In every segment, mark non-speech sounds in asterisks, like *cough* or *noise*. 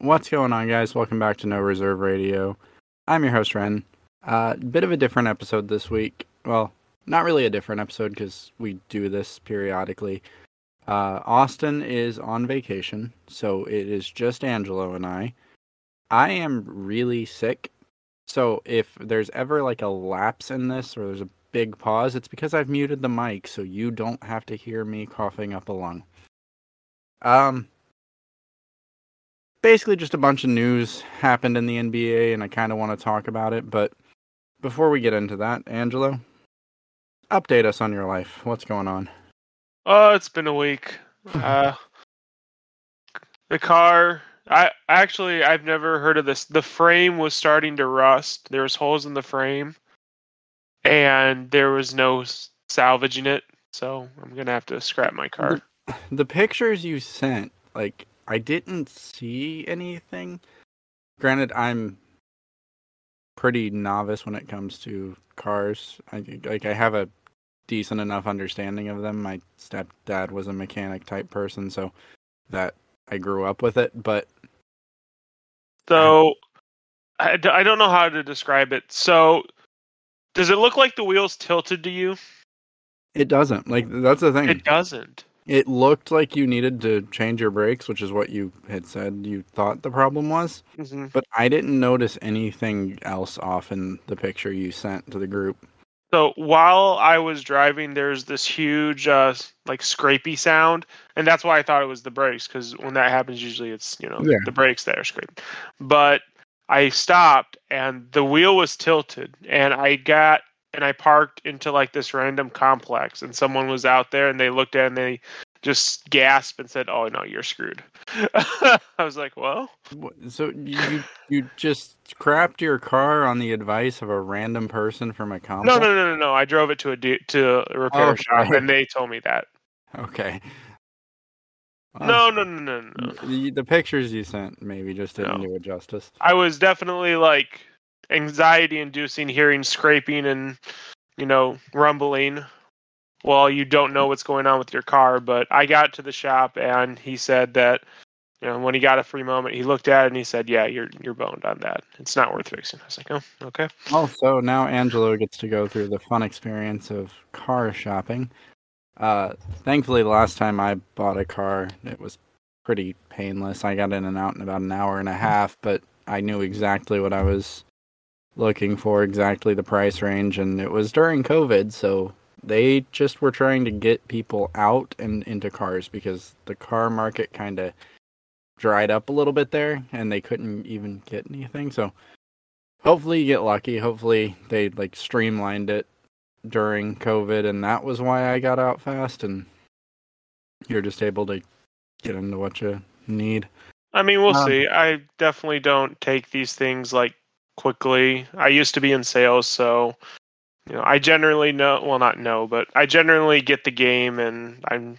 What's going on, guys? Welcome back to No Reserve Radio. I'm your host, Rehn. A uh, bit of a different episode this week. Well, not really a different episode because we do this periodically. Uh, Austin is on vacation, so it is just Angelo and I. I am really sick, so if there's ever like a lapse in this or there's a big pause, it's because I've muted the mic so you don't have to hear me coughing up a lung. Um, basically just a bunch of news happened in the NBA, and I kind of want to talk about it. But before we get into that, Angelo, update us on your life. What's going on? Oh, it's been a week. *laughs* Uh, the car. I actually I've never heard of this. The frame was starting to rust. There was holes in the frame, and there was no salvaging it. So I'm gonna have to scrap my car. The, the pictures you sent, like I didn't see anything. Granted, I'm pretty novice when it comes to cars. I like I have a decent enough understanding of them. My stepdad was a mechanic type person, so that I grew up with it. But so I, I don't know how to describe it. So does it look like the wheels tilted to you? It doesn't. Like that's the thing. It doesn't. It looked like you needed to change your brakes, which is what you had said you thought the problem was. Mm-hmm. But I didn't notice anything else off in the picture you sent to the group. So while I was driving, there's this huge, uh, like scrapey sound, and that's why I thought it was the brakes. Because when that happens, usually it's you know Yeah. the brakes that are scraping. But I stopped, and the wheel was tilted, and I got and I parked into like this random complex, and someone was out there, and they looked at it and they just gasped and said, "Oh no, you're screwed." *laughs* I was like, "Well, So you you just crapped your car on the advice of a random person from a complex? no, no, no, no." no. I drove it to a de- to a repair shop, and they told me that. Okay. Well, No, no, no, no, no. The, the pictures you sent maybe just didn't No. do it justice. I was definitely like anxiety inducing hearing scraping and you know rumbling while you don't know what's going on with your car but I got to the shop and he said that you know when he got a free moment he looked at it and he said yeah you're you're boned on that it's not worth fixing I was like oh okay Oh, so now Angelo gets to go through the fun experience of car shopping. Uh, thankfully, the last time I bought a car, it was pretty painless. I got in and out in about an hour and a half, but I knew exactly what I was looking for, exactly the price range, and it was during COVID, so they just were trying to get people out and into cars because the car market kind of dried up a little bit there, and they couldn't even get anything. So hopefully you get lucky. Hopefully they like streamlined it during COVID, and that was why I got out fast, and you're just able to get into what you need. I mean we'll Um, see I definitely don't take these things like quickly. I used to be in sales so you know I generally know well not know but I generally get the game and I'm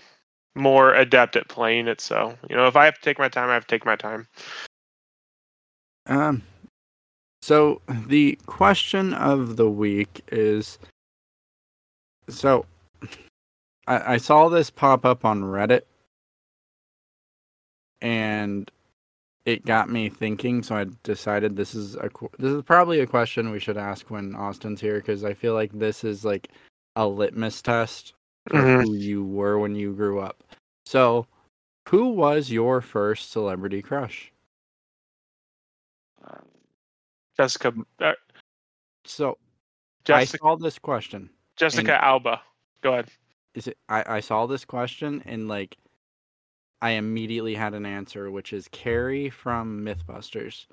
more adept at playing it so you know if I have to take my time I have to take my time. Um, so the question of the week is, so I, I saw this pop up on Reddit, and it got me thinking. So I decided this is a this is probably a question we should ask when Austin's here because I feel like this is like a litmus test for Mhm. who you were when you grew up. So, who was your first celebrity crush? Jessica uh, So Jessica I saw this question. Jessica Alba go ahead Is it? I, I saw this question and like, I immediately had an answer, which is Kari from MythBusters.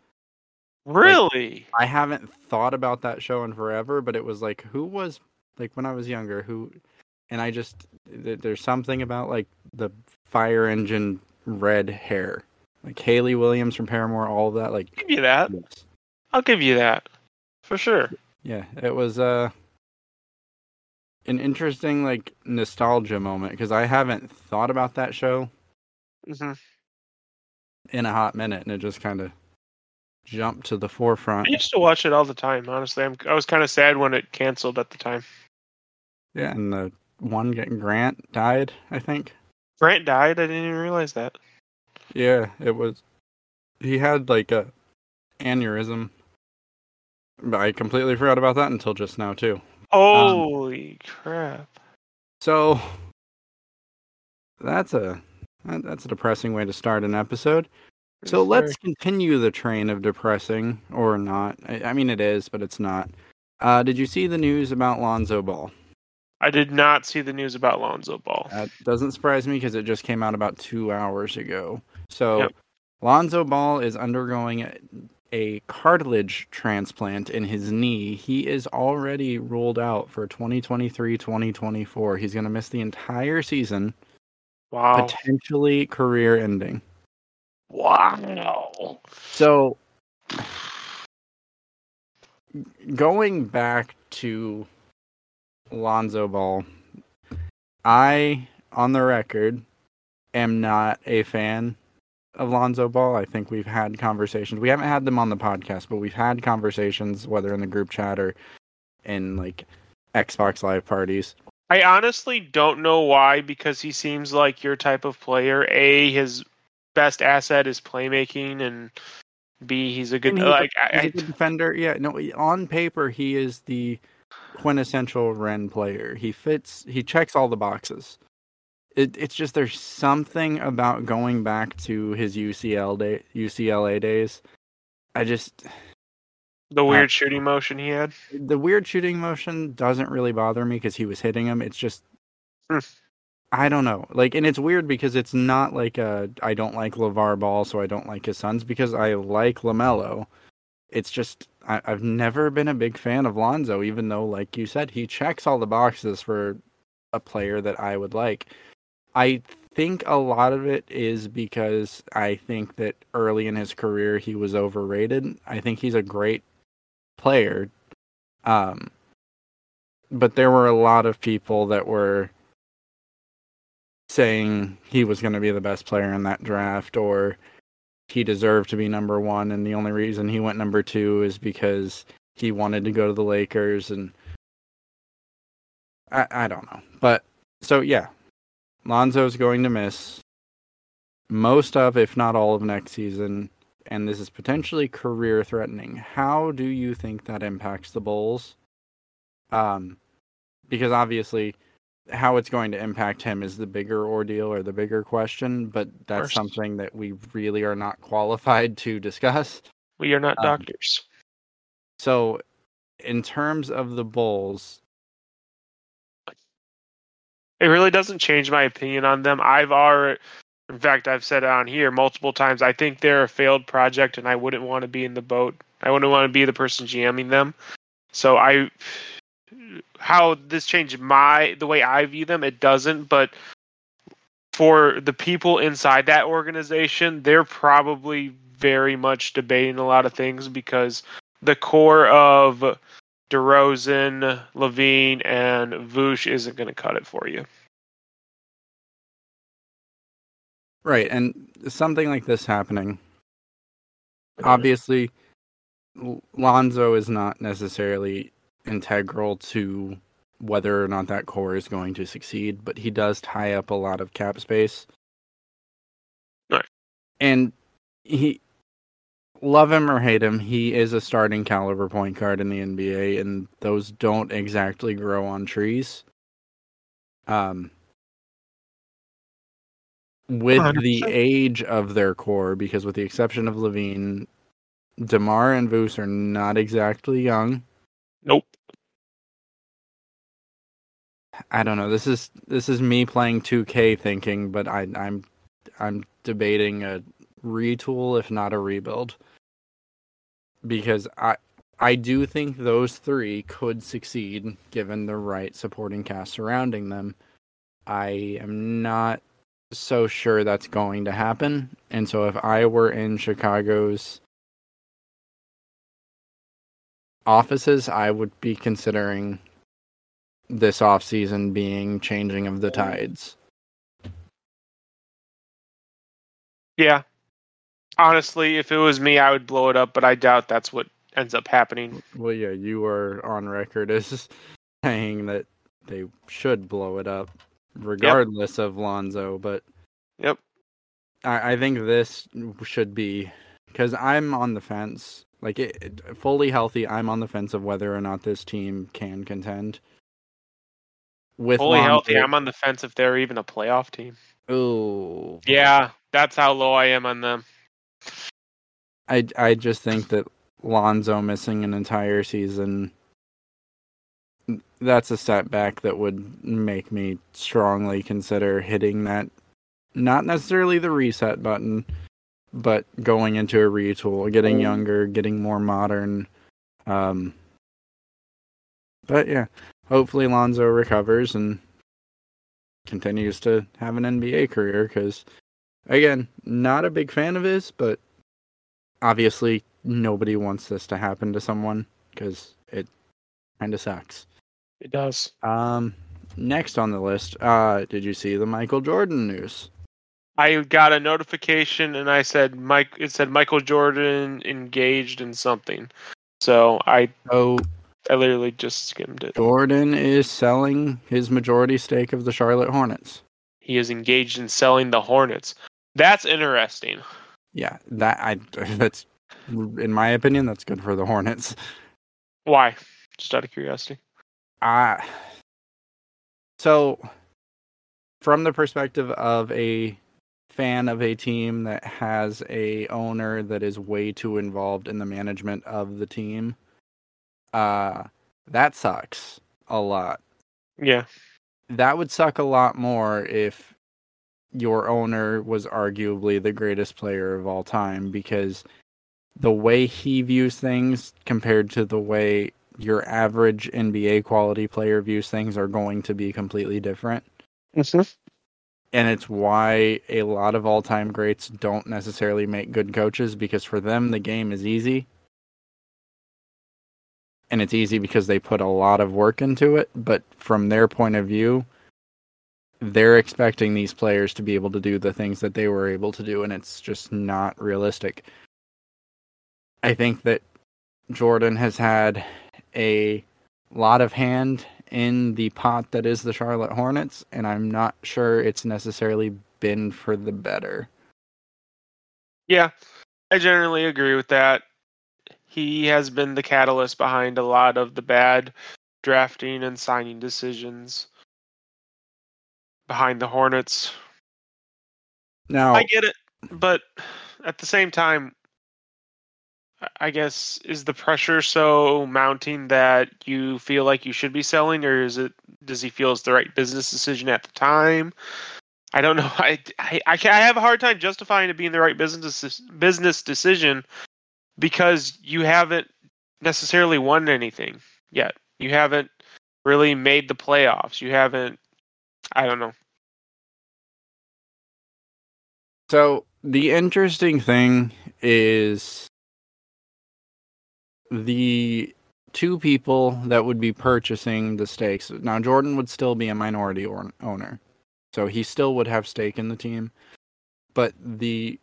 really I haven't thought about that show in forever, but it was like, who was like when I was younger, who, and I just th- there's something about like the fire engine red hair, like Hayley Williams from Paramore, all of that. Like, give you that yes. I'll give you that for sure Yeah, it was uh an interesting like nostalgia moment because I haven't thought about that show hmm in a hot minute, and it just kind of jumped to the forefront. I used to watch it all the time honestly I'm, I was kind of sad when it canceled at the time Yeah, and the one getting Grant died, I think. Grant died I didn't even realize that Yeah, it was he had like a aneurysm. But I completely forgot about that until just now too. Holy crap! So that's a that's a depressing way to start an episode. So let's continue the train of depressing, or not. I, I mean, it is, but it's not. Uh, did you see the news about Lonzo Ball? I did not see the news about Lonzo Ball. That doesn't surprise me because it just came out about two hours ago. So Yep. Lonzo Ball is undergoing a, a cartilage transplant in his knee. He is already ruled out for 2023 2024. He's going to miss the entire season, Wow! potentially career ending. Wow! So going back to Lonzo Ball, I, on the record, am not a fan of Lonzo Ball. I think we've had conversations. We haven't had them on the podcast, but we've had conversations, whether in the group chat or in like Xbox Live parties. I honestly don't know why, because he seems like your type of player. A, his best asset is playmaking, and B, he's a good he's like. He's I, a good defender. Yeah, no, on paper he is the quintessential Rehn player. He fits. He checks all the boxes. It, it's just there's something about going back to his UCL day, UCLA days. I just the weird shooting motion he had. the weird shooting motion doesn't really bother me because he was hitting him. It's just Hmm. I don't know. Like, and it's weird because it's not like a I don't like LaVar Ball, so I don't like his sons because I like LaMelo. It's just I, I've never been a big fan of Lonzo, even though, like you said, he checks all the boxes for a player that I would like. I think a lot of it is because I think that early in his career he was overrated. I think he's a great player. Um but there were a lot of people that were saying he was going to be the best player in that draft or he deserved to be number 1 and the only reason he went number 2 is because he wanted to go to the Lakers and I I don't know. But so yeah, Lonzo's going to miss most of, if not all of next season, and this is potentially career threatening. How do you think that impacts the Bulls? Um, because obviously, how it's going to impact him is the bigger ordeal or the bigger question, but that's something that we really are not qualified to discuss. We are not Um, doctors. So, in terms of the Bulls, It really doesn't change my opinion on them. I've already, in fact, I've said it on here multiple times. I think they're a failed project, and I wouldn't want to be in the boat. I wouldn't want to be the person GMing them. So I, how this changed my the way I view them, it doesn't. But for the people inside that organization, they're probably very much debating a lot of things because the core of DeRozan, LaVine, and Vooch isn't going to cut it for you. Right, and something like this happening, obviously Lonzo is not necessarily integral to whether or not that core is going to succeed, but he does tie up a lot of cap space. Right. And he love him or hate him, he is a starting caliber point guard in the NBA and those don't exactly grow on trees. Um with the 100%. age of their core, because with the exception of LaVine, DeMar and Vooch are not exactly young. Nope. I don't know. This is this is me playing 2K thinking, but I, I'm I'm debating a retool if not a rebuild because I I do think those three could succeed given the right supporting cast surrounding them. I am not so sure that's going to happen, and so if I were in Chicago's offices, I would be considering this off season being changing of the tides. Yeah. Honestly, if it was me, I would blow it up, but I doubt that's what ends up happening. Well, yeah, you are on record as *laughs* saying that they should blow it up, regardless of Lonzo. But Yep. I, I think this should be because I'm on the fence. Like it, it- fully healthy, I'm on the fence of whether or not this team can contend. With Fully healthy, I'm on the fence if they're even a playoff team. Ooh, Yeah, that's how low I am on them. I I just think that Lonzo missing an entire season that's a setback that would make me strongly consider hitting that. Not necessarily the reset button but going into a retool getting younger getting more modern. Um but yeah hopefully Lonzo recovers and continues to have an NBA career cuz again not a big fan of his but obviously nobody wants this to happen to someone because it kind of sucks. It does. Um, next on the list, uh, did you see the Michael Jordan news? I got a notification and I said Mike. It said Michael Jordan engaged in something. So I So I literally just skimmed it. Jordan is selling his majority stake of the Charlotte Hornets. He is engaged in selling the Hornets. That's interesting. Yeah, that I *laughs* that's in my opinion that's good for the Hornets. Why? Just out of curiosity. Uh so from the perspective of a fan of a team that has a owner that is way too involved in the management of the team, uh that sucks a lot. Yeah. That would suck a lot more if your owner was arguably the greatest player of all time because the way he views things compared to the way your average NBA quality player views things are going to be completely different. Mm-hmm. And it's why a lot of all time greats don't necessarily make good coaches because for them the game is easy. And it's easy because they put a lot of work into it. But from their point of view, they're expecting these players to be able to do the things that they were able to do, and it's just not realistic. I think that Jordan has had a lot of hand in the pot that is the Charlotte Hornets, and I'm not sure it's necessarily been for the better. Yeah, I generally agree with that. He has been the catalyst behind a lot of the bad drafting and signing decisions behind the Hornets. Now, I get it, but at the same time, I- guess is the pressure so mounting that you feel like you should be selling, or is it? Does he feel it's the right business decision at the time? I don't *laughs* know. I I I, can, I have a hard time justifying it being the right business business decision because you haven't necessarily won anything yet. You haven't really made the playoffs. You haven't. I don't know. So the interesting thing is the two people that would be purchasing the stakes. Now Jordan would still be a minority or- owner. So he still would have stake in the team. But the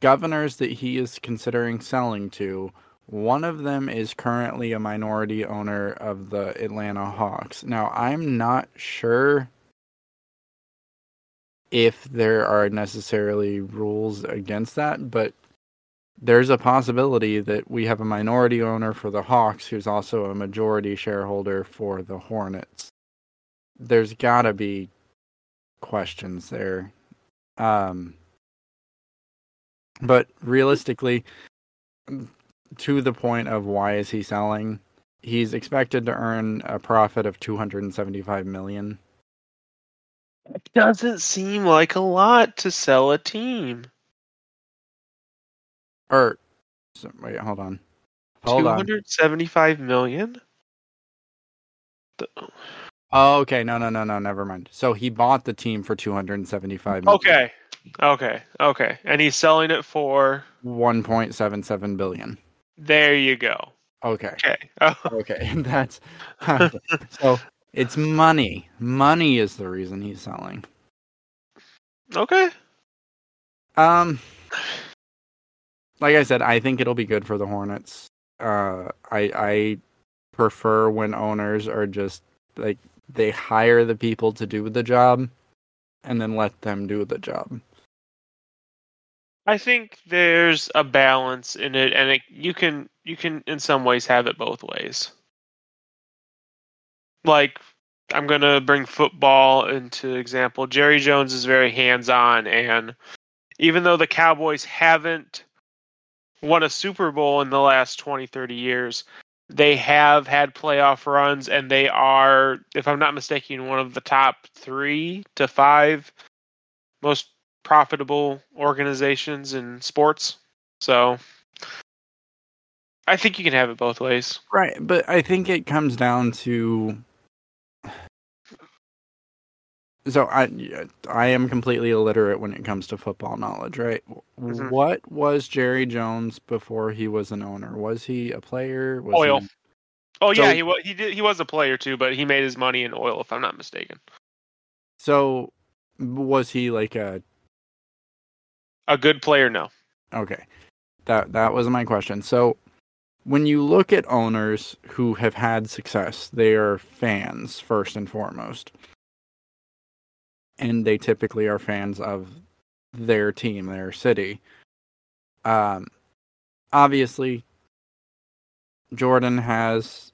governors that he is considering selling to, one of them is currently a minority owner of the Atlanta Hawks. Now I'm not sure if there are necessarily rules against that, but there's a possibility that we have a minority owner for the Hawks who's also a majority shareholder for the Hornets. There's got to be questions there. Um, but realistically, to the point of why is he selling, he's expected to earn a profit of 275 million. It doesn't seem like a lot to sell a team. Or so, wait, hold on. Hold Two on. hundred seventy-five million. The- Oh, okay. No, no, no, no. Never mind. So he bought the team for 275 million. Okay, okay, okay, and he's selling it for. 1.77 billion. There you go. Okay. Okay. Oh, *laughs* Okay. *laughs* That's *laughs* so it's money. Money is the reason he's selling. okay. Um like I said, I think it'll be good for the Hornets. Uh I I prefer when owners are just like they hire the people to do the job and then let them do the job. I think there's a balance in it, and it, you can you can in some ways have it both ways. Like I'm gonna bring football into example. Jerry Jones is very hands on, and even though the Cowboys haven't won a Super Bowl in the last 20, 30 years, they have had playoff runs, and they are, if I'm not mistaken, one of the top three to five most profitable organizations in sports. So I think you can have it both ways. Right, but I think it comes down to so I I am completely illiterate when it comes to football knowledge, right? Mhm. What was Jerry Jones before he was an owner? Was he a player? Was Oil. He... Oh So- yeah, he was he did he was a player too, but he made his money in oil, if I'm not mistaken. So was he like a A good player, no. okay? That that was my question. So when you look at owners who have had success, they are fans first and foremost. And they typically are fans of their team, their city. Um obviously Jordan has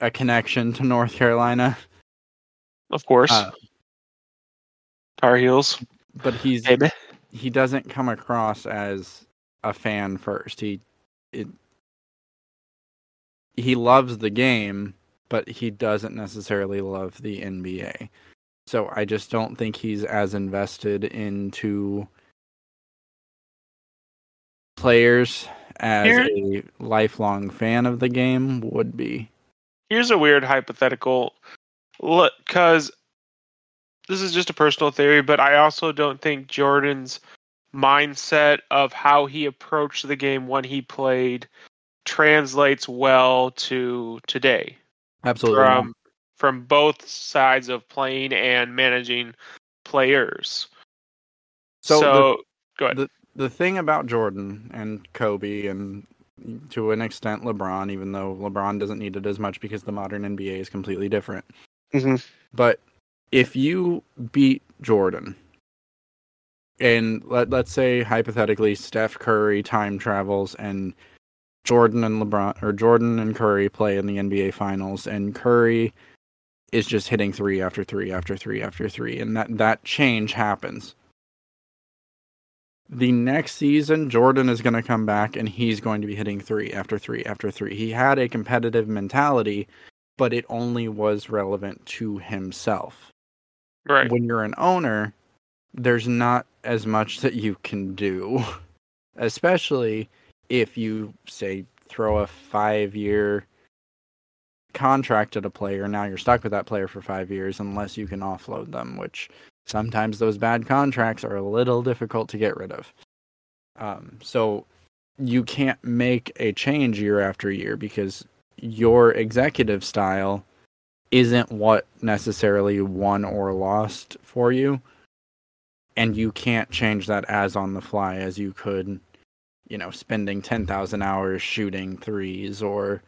a connection to North Carolina, Of course. Uh, Tar Heels. but he's Baby. he doesn't come across as a fan first. He it, he loves the game, but he doesn't necessarily love the NBA. So I just don't think he's as invested into players as Here- a lifelong fan of the game would be. Here's a weird hypothetical. Look, because this is just a personal theory, but I also don't think Jordan's mindset of how he approached the game when he played translates well to today. Absolutely. from from both sides of playing and managing players. So So, the- go ahead. the the thing about Jordan and Kobe and to an extent LeBron, even though LeBron doesn't need it as much because the modern NBA is completely different. Mhm. But if you beat Jordan, and let let's say hypothetically Steph Curry time travels and Jordan and LeBron or Jordan and Curry play in the NBA finals and Curry is just hitting three after three after three after three and that that change happens the next season, Jordan is going to come back and he's going to be hitting three after three after three. He had a competitive mentality, but it only was relevant to himself. right. When you're an owner, there's not as much that you can do, *laughs* especially if you, say, throw a five year contract at a player. Now you're stuck with that player for five years unless you can offload them, which sometimes those bad contracts are a little difficult to get rid of. Um, so you can't make a change year after year because your executive style isn't what necessarily won or lost for you. And you can't change that as on the fly as you could, you know, spending 10,000 hours shooting threes or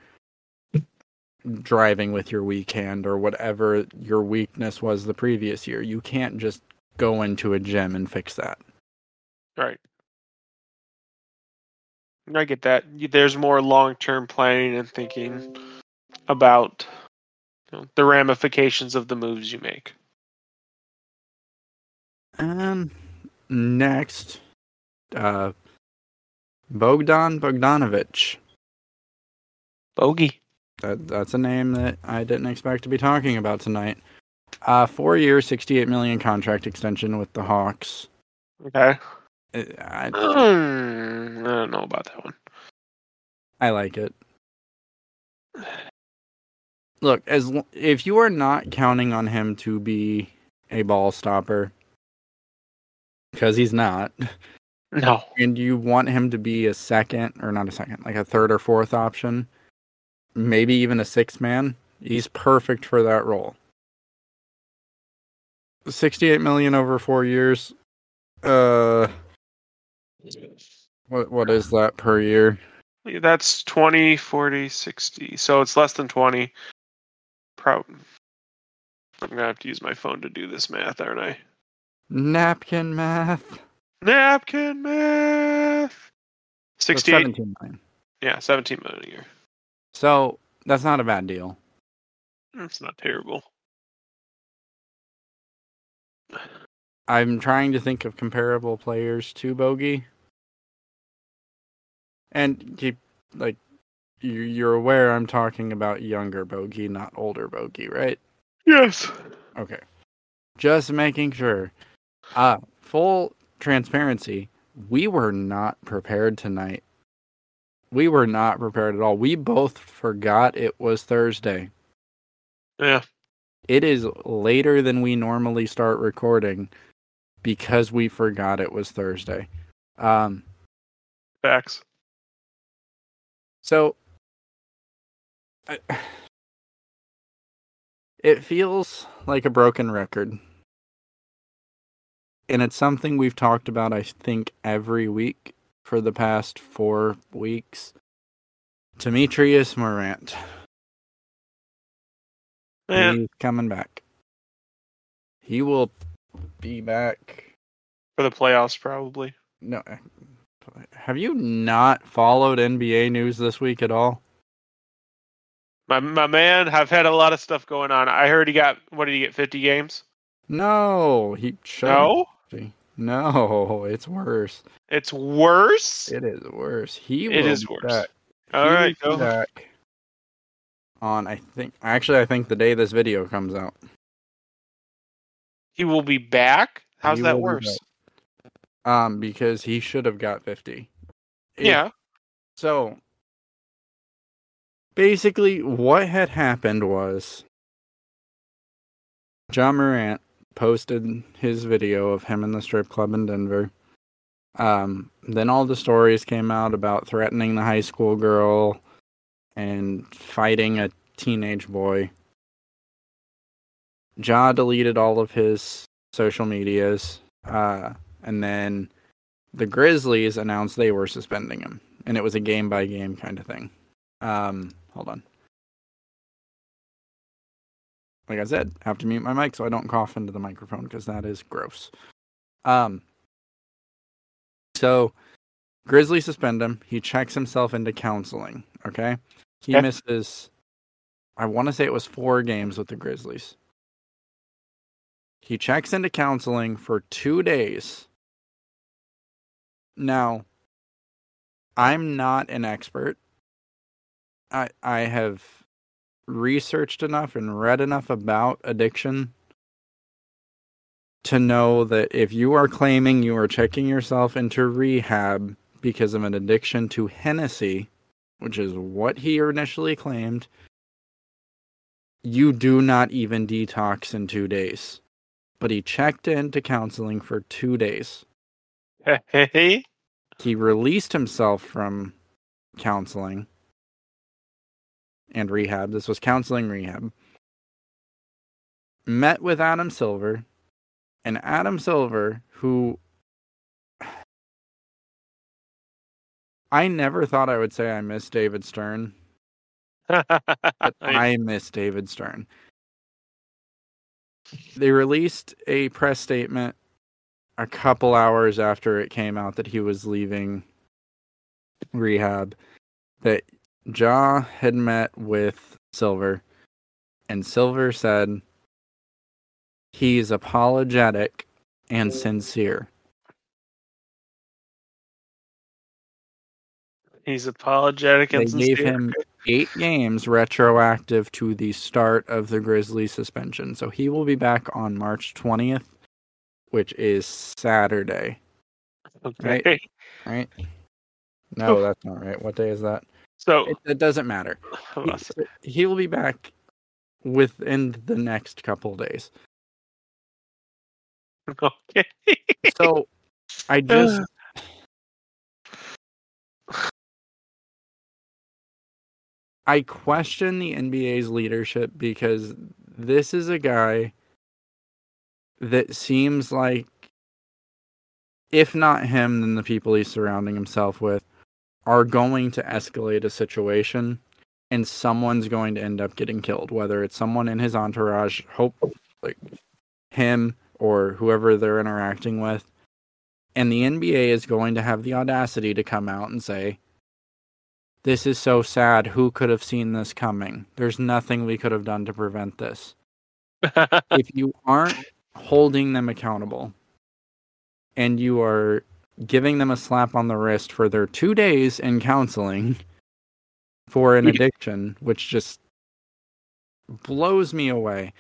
driving with your weak hand or whatever your weakness was the previous year. You can't just go into a gym and fix that. Right. I get that. There's more long-term planning and thinking about you know, the ramifications of the moves you make. And next, uh, Bogdan Bogdanovich. Bogey. That that's a name that I didn't expect to be talking about tonight. Uh, four year, sixty-eight million contract extension with the Hawks. Okay. Uh, I, Hmm, I don't know about that one. I like it. Look, as if you are not counting on him to be a ball stopper, because he's not, No. and you want him to be a second or not a second, like a third or fourth option, maybe even a six man, he's perfect for that role. 68 million over 4 years. Uh what what is that per year? That's 20, 40, 60. So it's less than 20. Pro- I'm going to have to use my phone to do this math, aren't I? Napkin math. Napkin math. So 17 million. Yeah, 17 million a year. So that's not a bad deal. It's not terrible. I'm trying to think of comparable players to Bogey. And keep like you you're aware I'm talking about younger Bogey, not older Bogey, right? Yes. Okay. Just making sure. Uh full transparency, we were not prepared tonight. We were not prepared at all. We both forgot it was Thursday. Yeah. It is later than we normally start recording because we forgot it was Thursday. Um Facts. so I, it feels like a broken record. And it's something we've talked about I think every week for the past 4 weeks. Temetrius Morant. Man, He's coming back. He will be back. for the playoffs, probably. No, eh, have you not followed NBA news this week at all? My my man, I've had a lot of stuff going on. I heard he got what did he get? 50 games? No, he. No, *laughs* no, it's worse. it's worse. It is worse. He It will is be worse. back. All He right, go. back on. I think actually, I think the day this video comes out. He will be back. How's He that worse? Um, because he should have got fifty. If- Yeah. So basically, what had happened was Ja Morant posted his video of him in the strip club in Denver. Um, then all the stories came out about threatening the high school girl and fighting a teenage boy. Ja deleted all of his social medias, uh, and then the Grizzlies announced they were suspending him, and it was a game by game kind of thing. Um, hold on. Like I said, have to mute my mic so I don't cough into the microphone because that is gross. Um, so Grizzlies suspend him. He checks himself into counseling. Okay, he Okay. misses. I want to say it was four games with the Grizzlies. He checks into counseling for two days. Now, I'm not an expert. I I have researched enough and read enough about addiction to know that if you are claiming you are checking yourself into rehab because of an addiction to Hennessy, which is what he initially claimed, you do not even detox in two days. But he checked into counseling for two days. *laughs* Hey, He released himself from counseling and rehab. This was counseling rehab. Met with Adam Silver, and Adam Silver, who I never thought I would say I miss David Stern, but *laughs* I miss David Stern. They released a press statement a couple hours after it came out that he was leaving rehab that Ja had met with Silver and Silver said he's apologetic and sincere. He's apologetic and They gave him eight games retroactive to the start of the Grizzly suspension. So he will be back on March 20th, which is Saturday, Okay. right? right? No, oh. that's not right. What day is that? So It, it doesn't matter. hold on a sec. He, he will be back within the next couple days. *laughs* okay. So I *sighs* just I question the NBA's leadership because this is a guy that seems like if not him then the people he's surrounding himself with are going to escalate a situation and someone's going to end up getting killed whether it's someone in his entourage hope like him or whoever they're interacting with And the NBA is going to have the audacity to come out and say, This is so sad. Who could have seen this coming? There's nothing we could have done to prevent this. *laughs* if you aren't holding them accountable and you are giving them a slap on the wrist for their two days in counseling for an addiction, which just blows me away.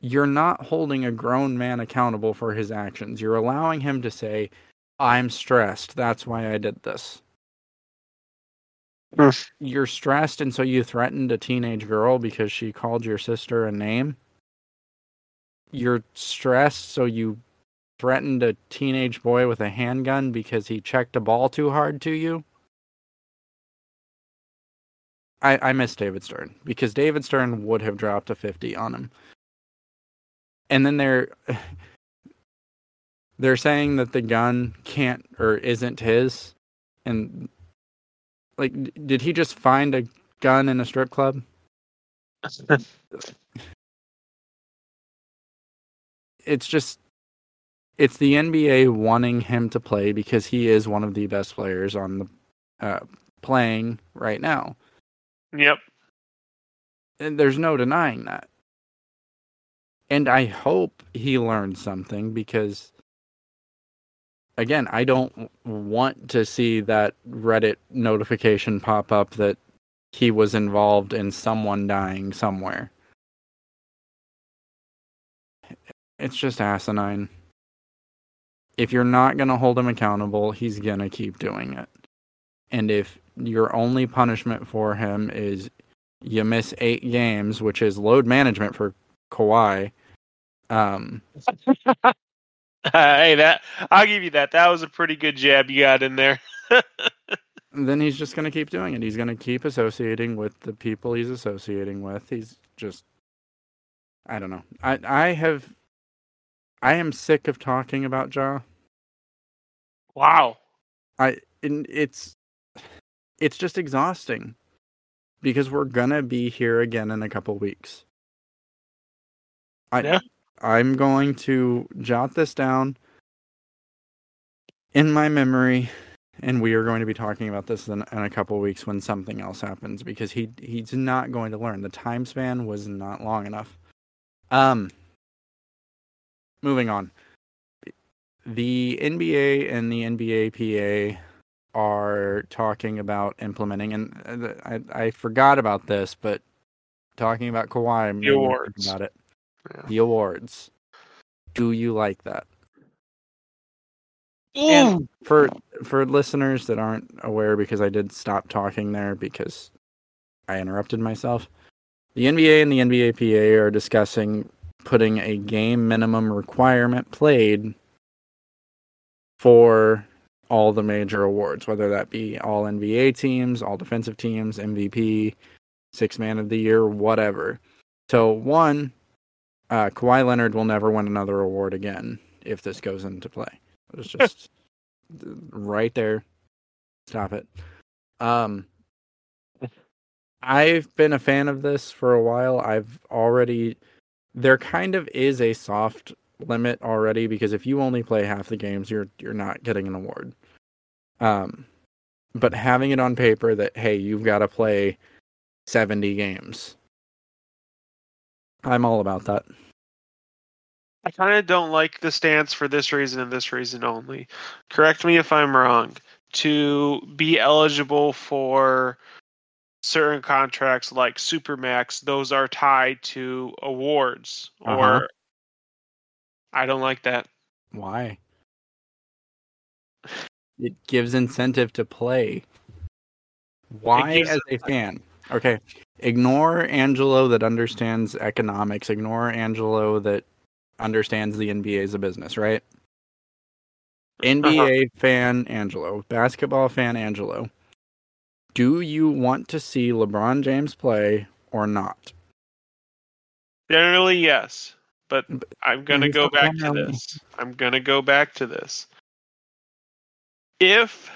You're not holding a grown man accountable for his actions. You're allowing him to say, I'm stressed. That's why I did this. You're stressed, and so you threatened a teenage girl because she called your sister a name. You're stressed, so you threatened a teenage boy with a handgun because he checked a ball too hard to you. I, I miss David Stern because David Stern would have dropped a 50 on him. And then they're *sighs* they're saying that the gun can't or isn't his and like did he just find a gun in a strip club? *laughs* it's just it's the NBA wanting him to play because he is one of the best players on the uh, playing right now. Yep. And there's no denying that. And I hope he learned something because again, I don't want to see that Reddit notification pop up that he was involved in someone dying somewhere. It's just asinine. If you're not going to hold him accountable, he's going to keep doing it. And if your only punishment for him is you miss eight games, which is load management for Kawhi. Um, *laughs* hey, that I'll give you that. That was a pretty good jab you got in there. *laughs* then he's just going to keep doing it. He's going to keep associating with the people he's associating with. He's just, I don't know. I I have, I am sick of talking about Ja. Wow. I it's it's just exhausting because we're gonna be here again in a couple weeks. I yeah. I'm going to jot this down in my memory and we are going to be talking about this in, in a couple weeks when something else happens because he he's not going to learn. The time span was not long enough. Um moving on. The NBA and the NBA PA are talking about implementing, and uh, I, I forgot about this, but talking about Kawhi, the awards about it. Yeah. The awards. Do you like that? And for for listeners that aren't aware, because I did stop talking there because I interrupted myself. The NBA and the NBAPA are discussing putting a game minimum requirement played for all the major awards, whether that be all NBA teams, all defensive teams, MVP, six man of the year, whatever. So one, uh, Kawhi Leonard will never win another award again if this goes into play. It's *laughs* just right there. Stop it. Um, *laughs* I've been a fan of this for a while. I've already there kind of is a soft limit already because if you only play half the games, you're you're not getting an award. Um, but having it on paper that hey, you've got to play seventy games, I'm all about that. I kind of don't like the stance for this reason and this reason only. Correct me if I'm wrong. To be eligible for certain contracts like Supermax, those are tied to awards uh-huh. or I don't like that. Why? It gives incentive to play. Why, as a fan? Okay, ignore Angelo that understands economics. Ignore Angelo that understands the NBA as a business, right? NBA uh-huh. fan Angelo, basketball fan Angelo. Do you want to see LeBron James play or not? Generally, yes. But I'm going to go back to this. I'm going to go back to this. If,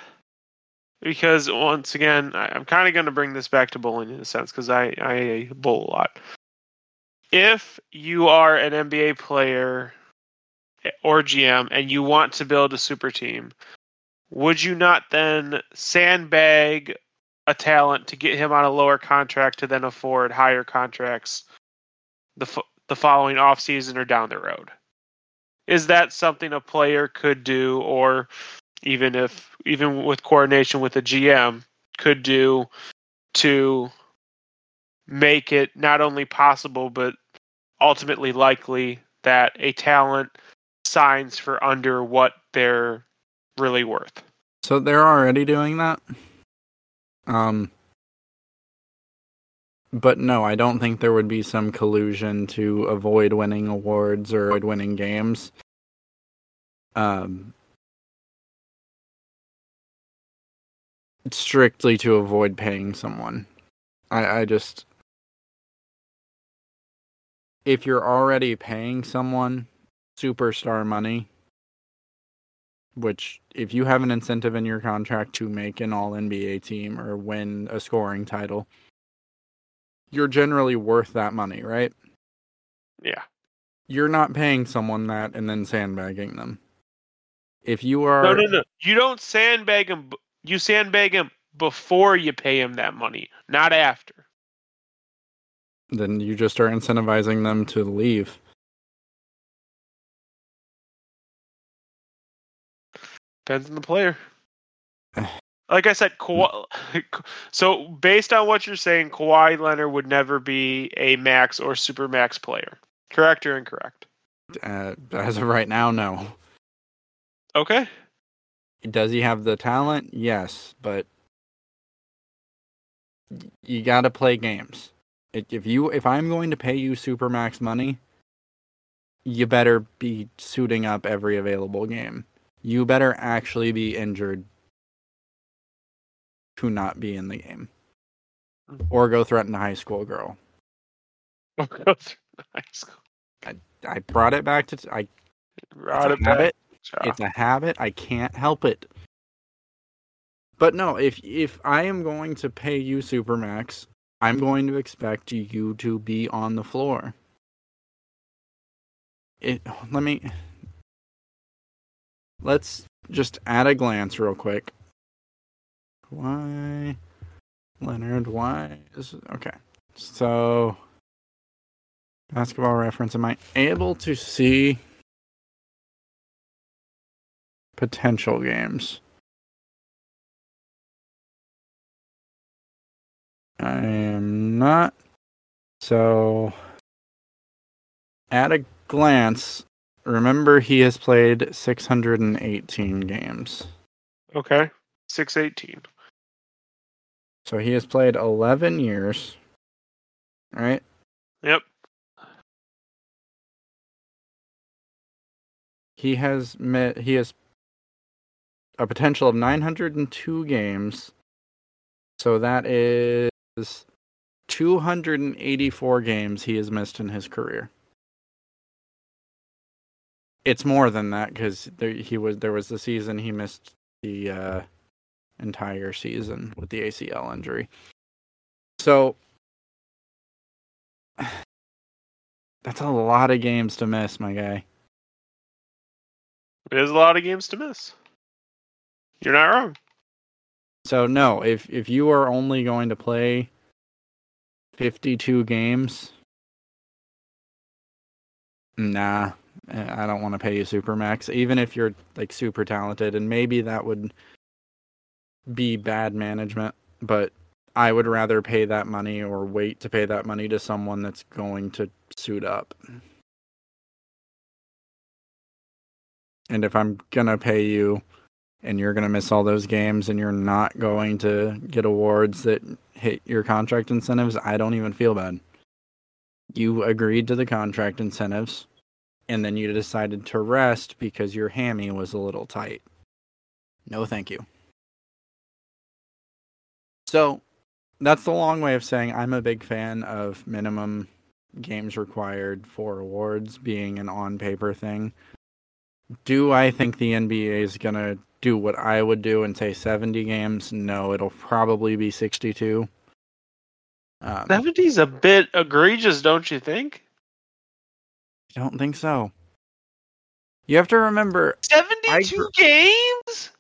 because once again, I, am kind of going to bring this back to bowling in a sense because I, I bowl a lot. If you are an NBA player eh, or GM and you want to build a super team, would you not then sandbag a talent to get him on a lower contract to then afford higher contracts the f- the following off season or down the road? Is that something a player could do, or even if even with coordination with a GM could do to make it not only possible but ultimately likely that a talent signs for under what they're really worth. So they're already doing that. Um but no, I don't think there would be some collusion to avoid winning awards or avoid winning games. Um strictly to avoid paying someone. I, I just if you're already paying someone superstar money, which if you have an incentive in your contract to make an all NBA team or win a scoring title, you're generally worth that money, right? Yeah. You're not paying someone that and then sandbagging them. If you are No, no, no. You don't sandbag him. You sandbag him before you pay him that money, not after. then you just are incentivizing them to leave. Depends on the player. *sighs* Like I said, Kawhi, *laughs* so based on what you're saying, Kawhi Leonard would never be a max or super max player. Correct or incorrect? Uh, as of right now, no. Okay. Does he have the talent? Yes, but you got to play games. If you if I'm going to pay you super max money, you better be suiting up every available game. You better actually be injured to not be in the game. Hmm. Or go threaten a high school girl. *laughs* High school. I brought it back to t- I Brought it's it a habit. back. It's a habit. I can't help it. But no, if if I am going to pay you supermax, I'm going to expect you to be on the floor. It let me let's just add a glance real quick. Kawhi Leonard, why is okay. So basketball reference, am I able to see potential games. I am not. So, at a glance, remember he has played 618 games. Okay. Six eighteen. So he has played 11 years. Right? Yep. He has met he has a potential of 902 games. So that is 284 games he has missed in his career. It's more than that because there he was there was the season he missed the uh, entire season with the ACL injury. So *sighs* that's a lot of games to miss, my guy. There's a lot of games to miss. You're not wrong. So no, if if you are only going to play 52 games, nah, I don't want to pay you super max even if you're like super talented and maybe that would be bad management, but I would rather pay that money or wait to pay that money to someone that's going to suit up. And if I'm going to pay you and you're going to miss all those games and you're not going to get awards that hit your contract incentives, I don't even feel bad. You agreed to the contract incentives and then you decided to rest because your hammy was a little tight. No, thank you. So, that's the long way of saying I'm a big fan of minimum games required for awards being an on paper thing. Do I think the NBA is going to do what I would do and say 70 games? No, it'll probably be 62. Um, I 70's a bit egregious, don't you think? Don't think so. You have to remember. Seventy-two grew- games.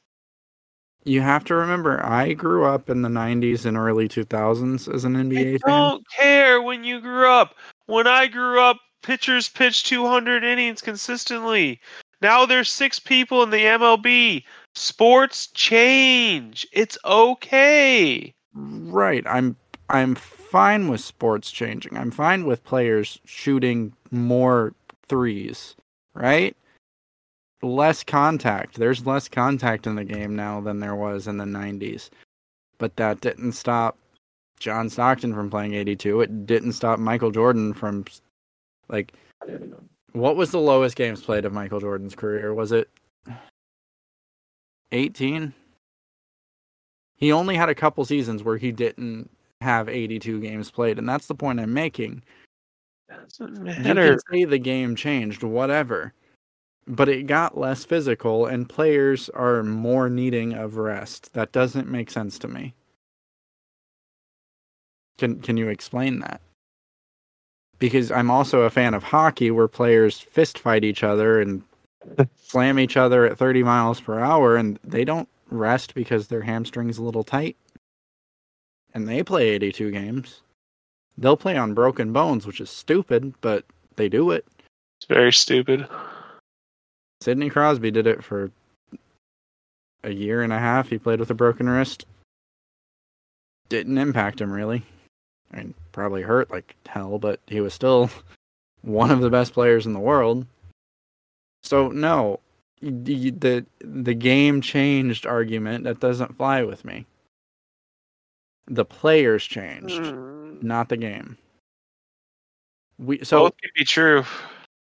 You have to remember. I grew up in the '90s and early 2000s as an I NBA fan. I don't care when you grew up. When I grew up, pitchers pitched 200 innings consistently. Now there's six people in the MLB. Sports change. It's okay. Right. I'm I'm fine with sports changing. I'm fine with players shooting more threes, right? Less contact. There's less contact in the game now than there was in the 90s. But that didn't stop John Stockton from playing 82. It didn't stop Michael Jordan from like what was the lowest games played of Michael Jordan's career? Was it 18? He only had a couple seasons where he didn't have 82 games played, and that's the point I'm making. Doesn't You matter. can say the game changed, whatever, but it got less physical, and players are more needing of rest. That doesn't make sense to me. Can Can you explain that? Because I'm also a fan of hockey, where players fist fight each other and *laughs* slam each other at 30 miles per hour, and they don't rest because their hamstring's a little tight. And they play 82 games. They'll play on broken bones, which is stupid, but they do it. It's very stupid. Sidney Crosby did it for a year and a half. He played with a broken wrist. Didn't impact him really. I mean, probably hurt like hell, but he was still *laughs* one of the best players in the world. So no, the the, the game changed argument that doesn't fly with me. The players changed, Mm, not the game. We so Both could be true.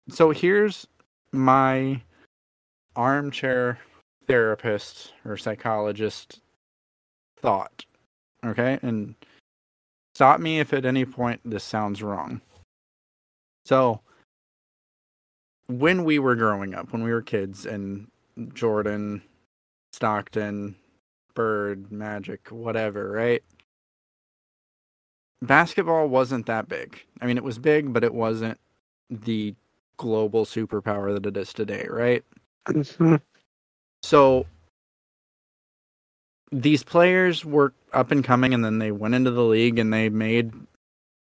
so here's my armchair therapist or psychologist thought. Okay? And stop me if at any point this sounds wrong. So, when we were growing up, when we were kids, and Jordan, Stockton, Bird, Magic, whatever, right? Basketball wasn't that big. I mean, it was big, but it wasn't the global superpower that it is today, right? Mm-hmm. So these players were up and coming and then they went into the league and they made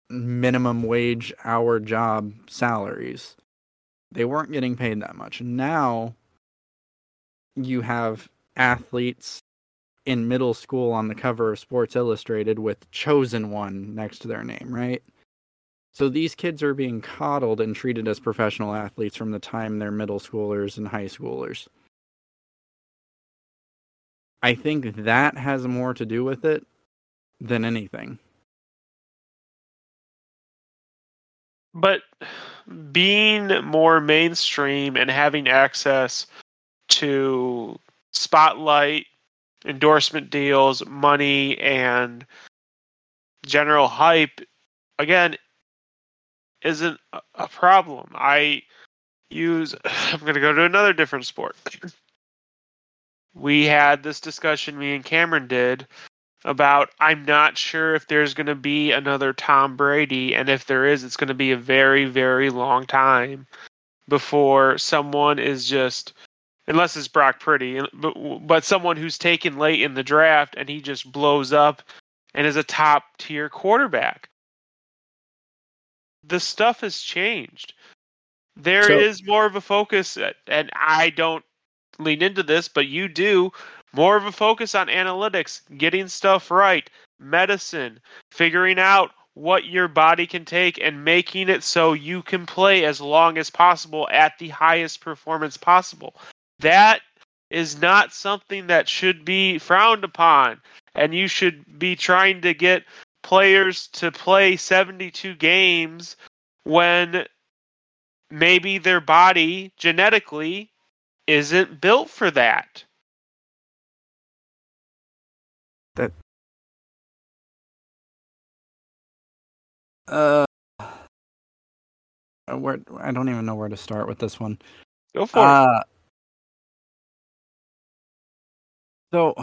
minimum wage hour job salaries. They weren't getting paid that much. Now you have athletes in middle school on the cover of Sports Illustrated with chosen one next to their name, right? So these kids are being coddled and treated as professional athletes from the time they're middle schoolers and high schoolers. I think that has more to do with it than anything. But being more mainstream and having access to spotlight, endorsement deals, money, and general hype, again, isn't a- problem. I use, *laughs* I'm going to go to another different sport. *clears throat* We had this discussion, me and Cameron did, about I'm not sure if there's going to be another Tom Brady, and if there is, it's going to be a very, very long time before someone is just, unless it's Brock Purdy, but but someone who's taken late in the draft and he just blows up and is a top tier quarterback. The stuff has changed. There is So- more of a focus, and I don't lean into this, but you do more of a focus on analytics, getting stuff right, medicine, figuring out what your body can take and making it so you can play as long as possible at the highest performance possible. That is not something that should be frowned upon and you should be trying to get players to play 72 games when maybe their body genetically isn't built for that. That. Uh, where I don't even know where to start with this one. Go for it. So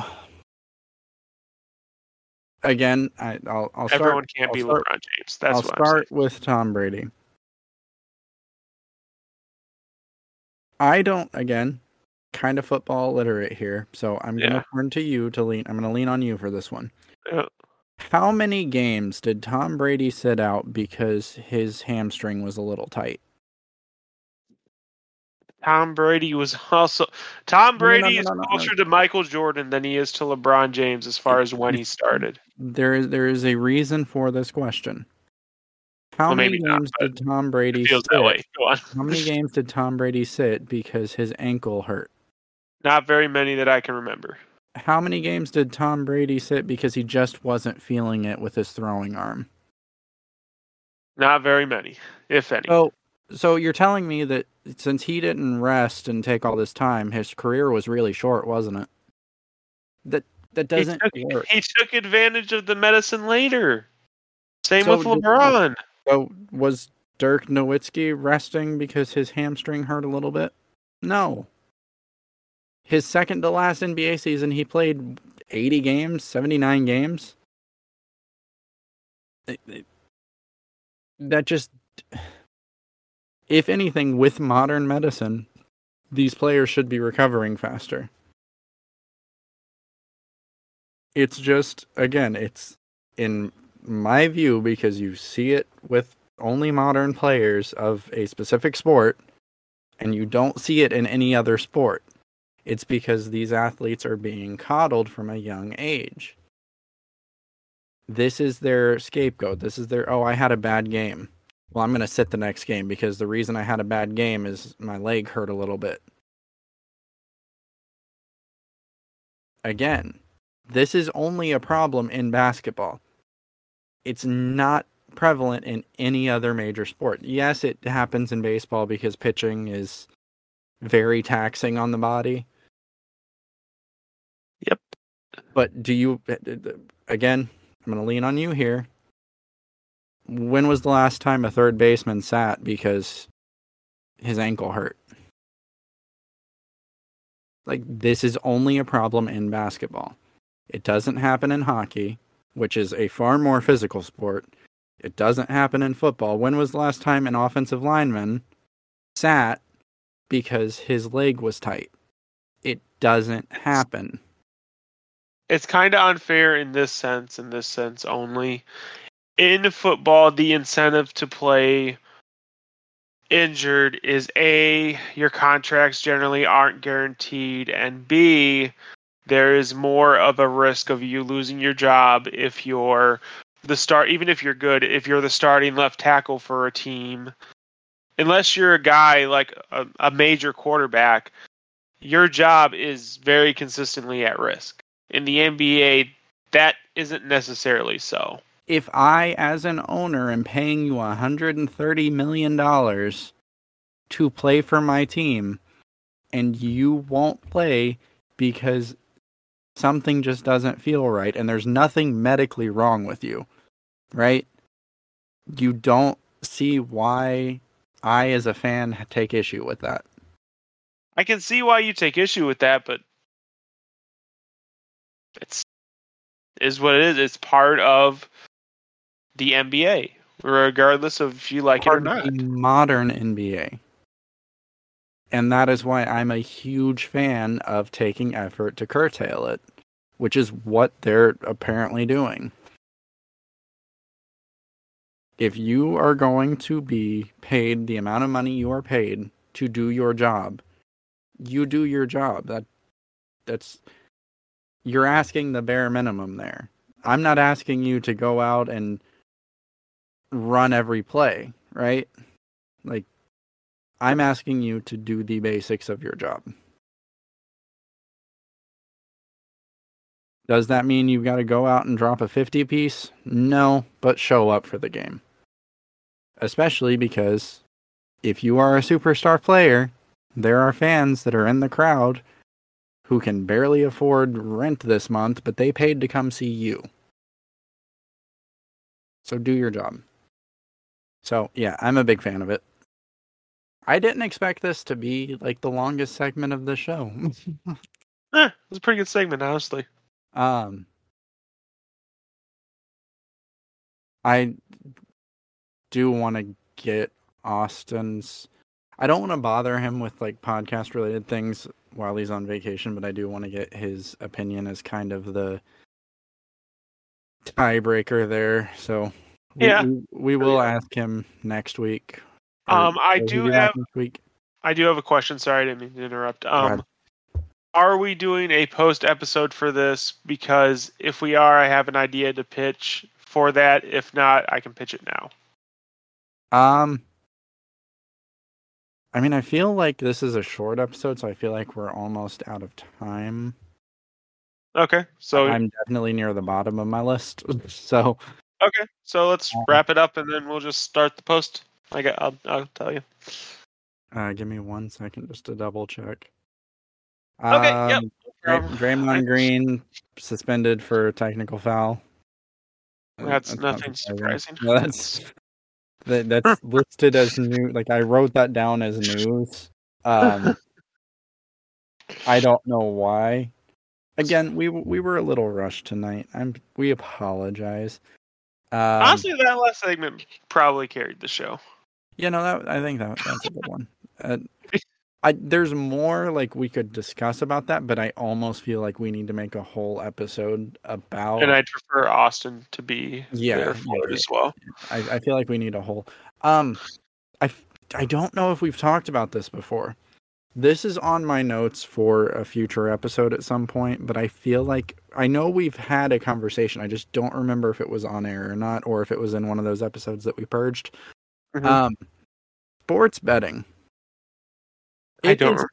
again, I, I'll I'll start. Everyone can't I'll be start- LeBron James. That's I'll start with Tom Brady. I don't again kind of football literate here, so I'm gonna turn to you to lean. I'm gonna lean on you for this one. Yeah. How many games did Tom Brady sit out because his hamstring was a little tight? Tom Brady was also Tom No, no, no, Brady no, is no, no, no. closer to Michael Jordan than he is to LeBron James as far as when he started. There is there is a reason for this question. How Well, many maybe not, games did Tom Brady sit? How many *laughs* games did Tom Brady sit because his ankle hurt? Not very many that I can remember. How many games did Tom Brady sit because he just wasn't feeling it with his throwing arm? Not very many, if any. So, so you're telling me that since he didn't rest and take all this time, his career was really short, wasn't it? That that doesn't took, work. he took advantage of the medicine later. Same So with LeBron. So was Dirk Nowitzki resting because his hamstring hurt a little bit? No. His second to last NBA season, he played 80 games, 79 games. It- it- That just, if anything, with modern medicine, these players should be recovering faster. It's just, again, it's in my view, because you see it with only modern players of a specific sport, and you don't see it in any other sport, it's because these athletes are being coddled from a young age. This is their scapegoat. This is their, oh, I had a bad game. Well, I'm going to sit the next game because the reason I had a bad game is my leg hurt a little bit. Again, this is only a problem in basketball it's not prevalent in any other major sport. Yes, it happens in baseball because pitching is very taxing on the body. Yep. But do you again, I'm going to lean on you here. When was the last time a third baseman sat because his ankle hurt? Like this is only a problem in basketball. It doesn't happen in hockey which is a far more physical sport. It doesn't happen in football. When was the last time an offensive lineman sat because his leg was tight? It doesn't happen. It's kind of unfair in this sense, in this sense only. In football, the incentive to play injured is A, your contracts generally aren't guaranteed, and B, there is more of a risk of you losing your job if you're the start even if you're good if you're the starting left tackle for a team. Unless you're a guy like a, a major quarterback your job is very consistently at risk. In the nba that isn't necessarily so If I, as an owner, am paying you $130 million to play for my team and you won't play because something just doesn't feel right and there's nothing medically wrong with you, right? You don't see why I, as a fan, take issue with that. i can see why you take issue with that but it's is what it is it's part of the nba regardless of if you like it or not modern NBA. And that is why I'm a huge fan of taking effort to curtail it, which is what they're apparently doing. If you are going to be paid the amount of money you are paid to do your job, you do your job. That that's you're asking the bare minimum there. I'm not asking you to go out and run every play, right? Like I'm asking you to do the basics of your job. Does that mean you've got to go out and drop a 50 piece? No, but show up for the game. Especially because if you are a superstar player, there are fans that are in the crowd who can barely afford rent this month, but they paid to come see you. So do your job. So, yeah, I'm a big fan of it. I didn't expect this to be like the longest segment of the show. *laughs* Eh, it was a pretty good segment honestly um I do want to get Austin's I don't want to bother him with like podcast related things while he's on vacation, but I do want to get his opinion as kind of the tiebreaker there. So we, Yeah. we, we will ask him next week. Um, I do have- week. I do have a question. Sorry, I didn't mean to interrupt. Um, are we doing a post episode for this? Because if we are, I have an idea to pitch for that. If not, I can pitch it now. Um, I mean, I feel like this is a short episode, so I feel like we're almost out of time. Okay, so I'm definitely near the bottom of my list, *laughs* so okay, so let's Um, wrap it up, and then we'll just start the post. I got. I'll, I'll tell you. uh, give me one second just to double check. Okay, yep, Um, Dray- Draymond Green suspended for technical foul. Uh, That's not nothing surprising. No, *laughs* that's that, that's *laughs* listed as new. Like I wrote that down as news. Um, I don't know why. Again, we we were a little rushed tonight. I'm we apologize. Um, Honestly, that last segment probably carried the show. you know that I think that that's a good one. Uh, *laughs* I there's more like we could discuss about that, but I almost feel like we need to make a whole episode about. And I'd prefer Austin to be Yeah, there yeah, yeah. as well. I, I feel like we need a whole. Um, I I don't know if we've talked about this before. This is on my notes for a future episode at some point, but I feel like I know we've had a conversation. I just don't remember if it was on air or not, or if it was in one of those episodes that we purged. Mhm. Um, sports betting. I It don't. is-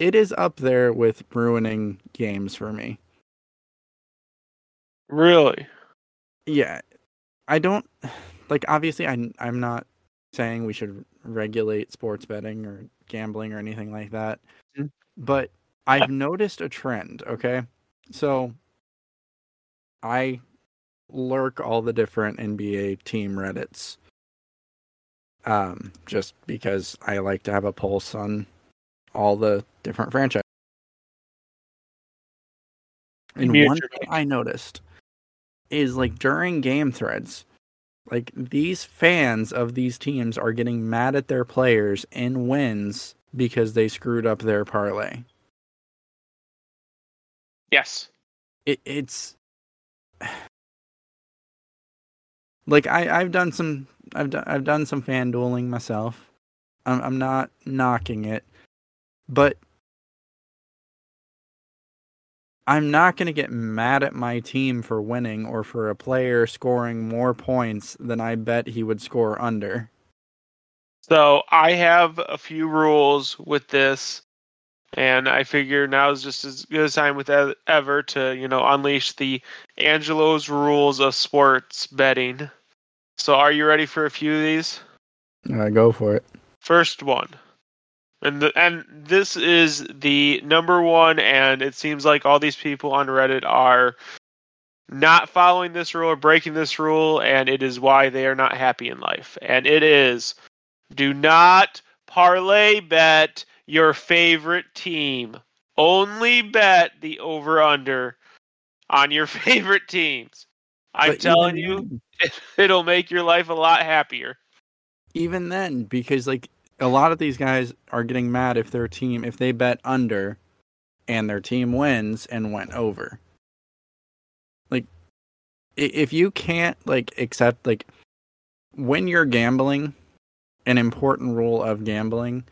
it is up there with ruining games for me. Really? Yeah, I don't like. Obviously, I I'm not saying we should regulate sports betting or gambling or anything like that. Mhm. But I've noticed a trend. Okay, so I lurk all the different NBA team Reddits. Um, just because I like to have a pulse on all the different franchises. And Mute one thing. I noticed is like during game threads, like these fans of these teams are getting mad at their players in wins because they screwed up their parlay. Yes. It, it's like I I've done some I've done I've done some fan dueling myself. I'm I'm not knocking it, but I'm not going to get mad at my team for winning or for a player scoring more points than I bet he would score under. So I have a few rules with this, and I figure now is just as good a time with ever to you know unleash the Angelo's rules of sports betting. So are you ready for a few of these? Uh, go for it. First one. And the, and this is the number one and it seems like all these people on Reddit are not following this rule or breaking this rule and it is why they are not happy in life. And it is do not parlay bet your favorite team. Only bet the over under on your *laughs* favorite teams. I'm But telling you, then- *laughs* it'll make your life a lot happier. even then because like a lot of these guys are getting mad if their team if they bet under and their team wins and went over like if you can't like accept like when you're gambling an important rule of gambling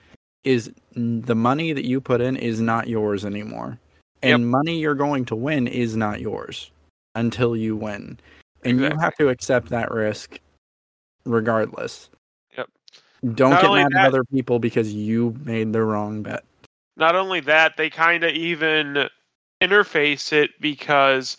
is the money that you put in is not yours anymore. And money you're going to win is not yours until you win. And you have to accept that risk regardless. Yep. don't Not get mad that- at other people because you made the wrong bet. Not only that, they kind of even interface it because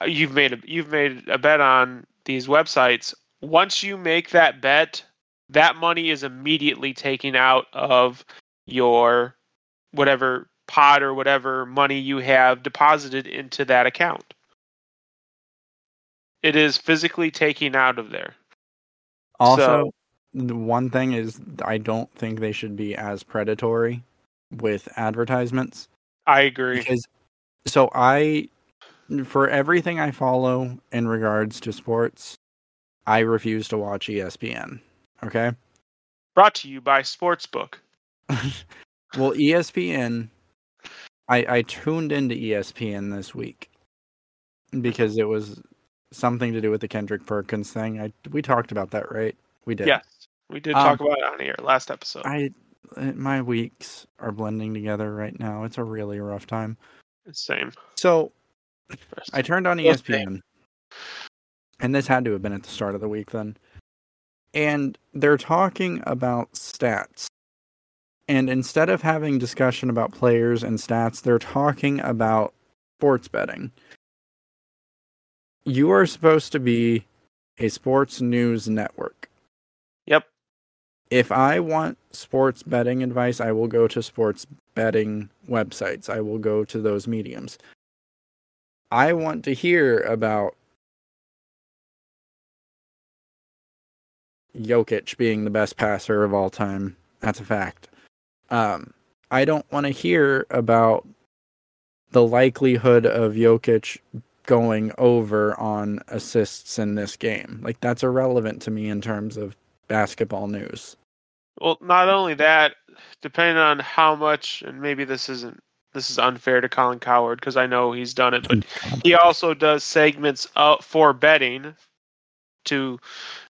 uh, you've made a you've made a bet on these websites. Once you make that bet, that money is immediately taken out of your whatever pot or whatever money you have deposited into that account. It is physically taken out of there. also the one thing is i don't think they should be as predatory with advertisements I agree. because so i for everything i follow in regards to sports i refuse to watch espn okay Brought to you by Sportsbook. *laughs* well, ESPN. I I tuned into ESPN this week because it was something to do with the Kendrick Perkins thing. I we talked about that, right? We did. Yes, we did Um, talk about it on here last episode. I uh, my weeks are blending together right now. It's a really rough time. Same. So I turned on ESPN, and this had to have been at the start of the week then. And they're talking about stats. And instead of having discussion about players and stats, they're talking about sports betting. You are supposed to be a sports news network. Yep. If I want sports betting advice, I will go to sports betting websites. I will go to those mediums. I want to hear about Jokic being the best passer of all time. That's a fact. Um, I don't want to hear about the likelihood of Jokic going over on assists in this game. Like that's irrelevant to me in terms of basketball news. Well, not only that, depending on how much, and maybe this isn't this is unfair to Colin Cowherd because I know he's done it, but he also does segments for betting to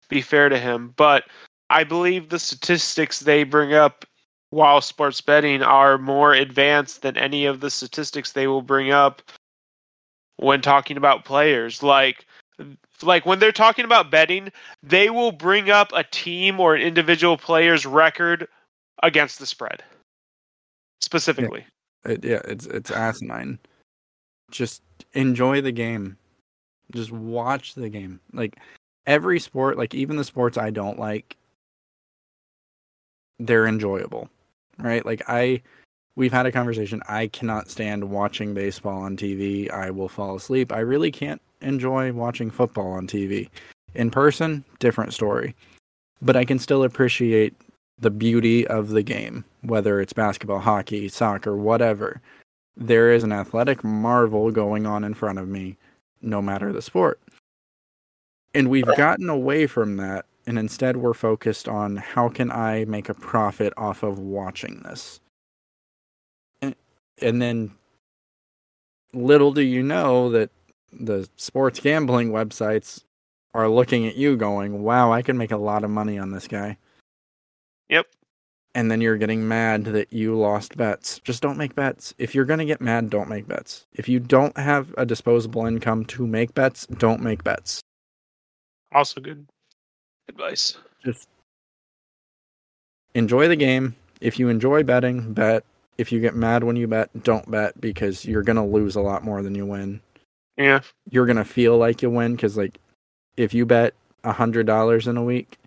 be fair to him. But I believe the statistics they bring up while sports betting are more advanced than any of the statistics they will bring up when talking about players. Like like when they're talking about betting, they will bring up a team or an individual player's record against the spread. Specifically. It, yeah, it's it's asinine. Just enjoy the game. Just watch the game. Like every sport, like even the sports I don't like, they're enjoyable. Right? Like I we've had a conversation. I cannot stand watching baseball on TV. I will fall asleep. I really can't enjoy watching football on TV. In person, different story. But I can still appreciate the beauty of the game, whether it's basketball, hockey, soccer, whatever. There is an athletic marvel going on in front of me, no matter the sport. And we've gotten away from that, and instead we're focused on how can I make a profit off of watching this. And, and then, little do you know that the sports gambling websites are looking at you going, wow, I can make a lot of money on this guy Yep. and then you're getting mad that you lost bets. Just don't make bets. If you're going to get mad, don't make bets. If you don't have a disposable income to make bets, don't make bets. Also good advice. Just enjoy the game. If you enjoy betting, bet. If you get mad when you bet, don't bet because you're going to lose a lot more than you win. Yeah. You're going to feel like you win cuz like if you bet a $100 in a week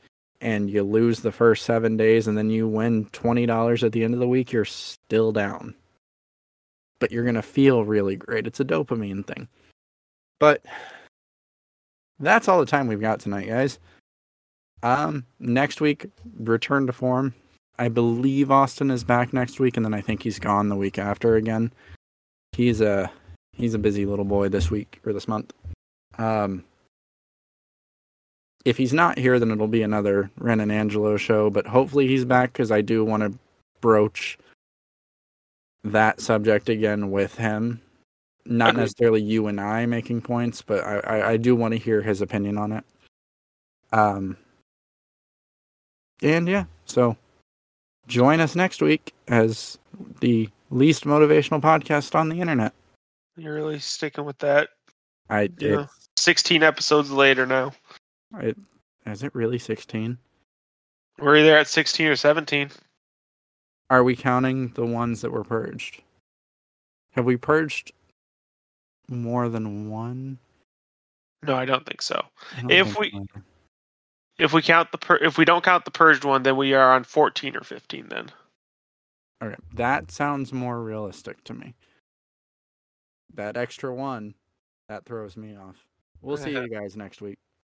and you lose the first 7 days and then you win $20 at the end of the week, you're still down. But you're going to feel really great. It's a dopamine thing. But that's all the time we've got tonight, guys. Um, next week, return to form. I believe Austin is back next week, and then I think he's gone the week after again. He's a he's a busy little boy this week or this month. Um, if he's not here, then it'll be another Rehn and Angelo show. But hopefully he's back because I do want to broach that subject again with him. Not Agreed. necessarily you and I making points, but I, I, I do want to hear his opinion on it. Um, and yeah, so join us next week as the least motivational podcast on the internet. You're really sticking with that. I Yeah. 16 episodes later now. it is it really sixteen? We're either at 16 or 17. Are we counting the ones that were purged? Have we purged more than one? No, I don't think so. Don't If think we- so. If we count the pur- if we don't count the purged one, then we are on 14 or 15 then. Okay, that sounds more realistic to me. That extra one, that throws me off. We'll *laughs* see you guys next week.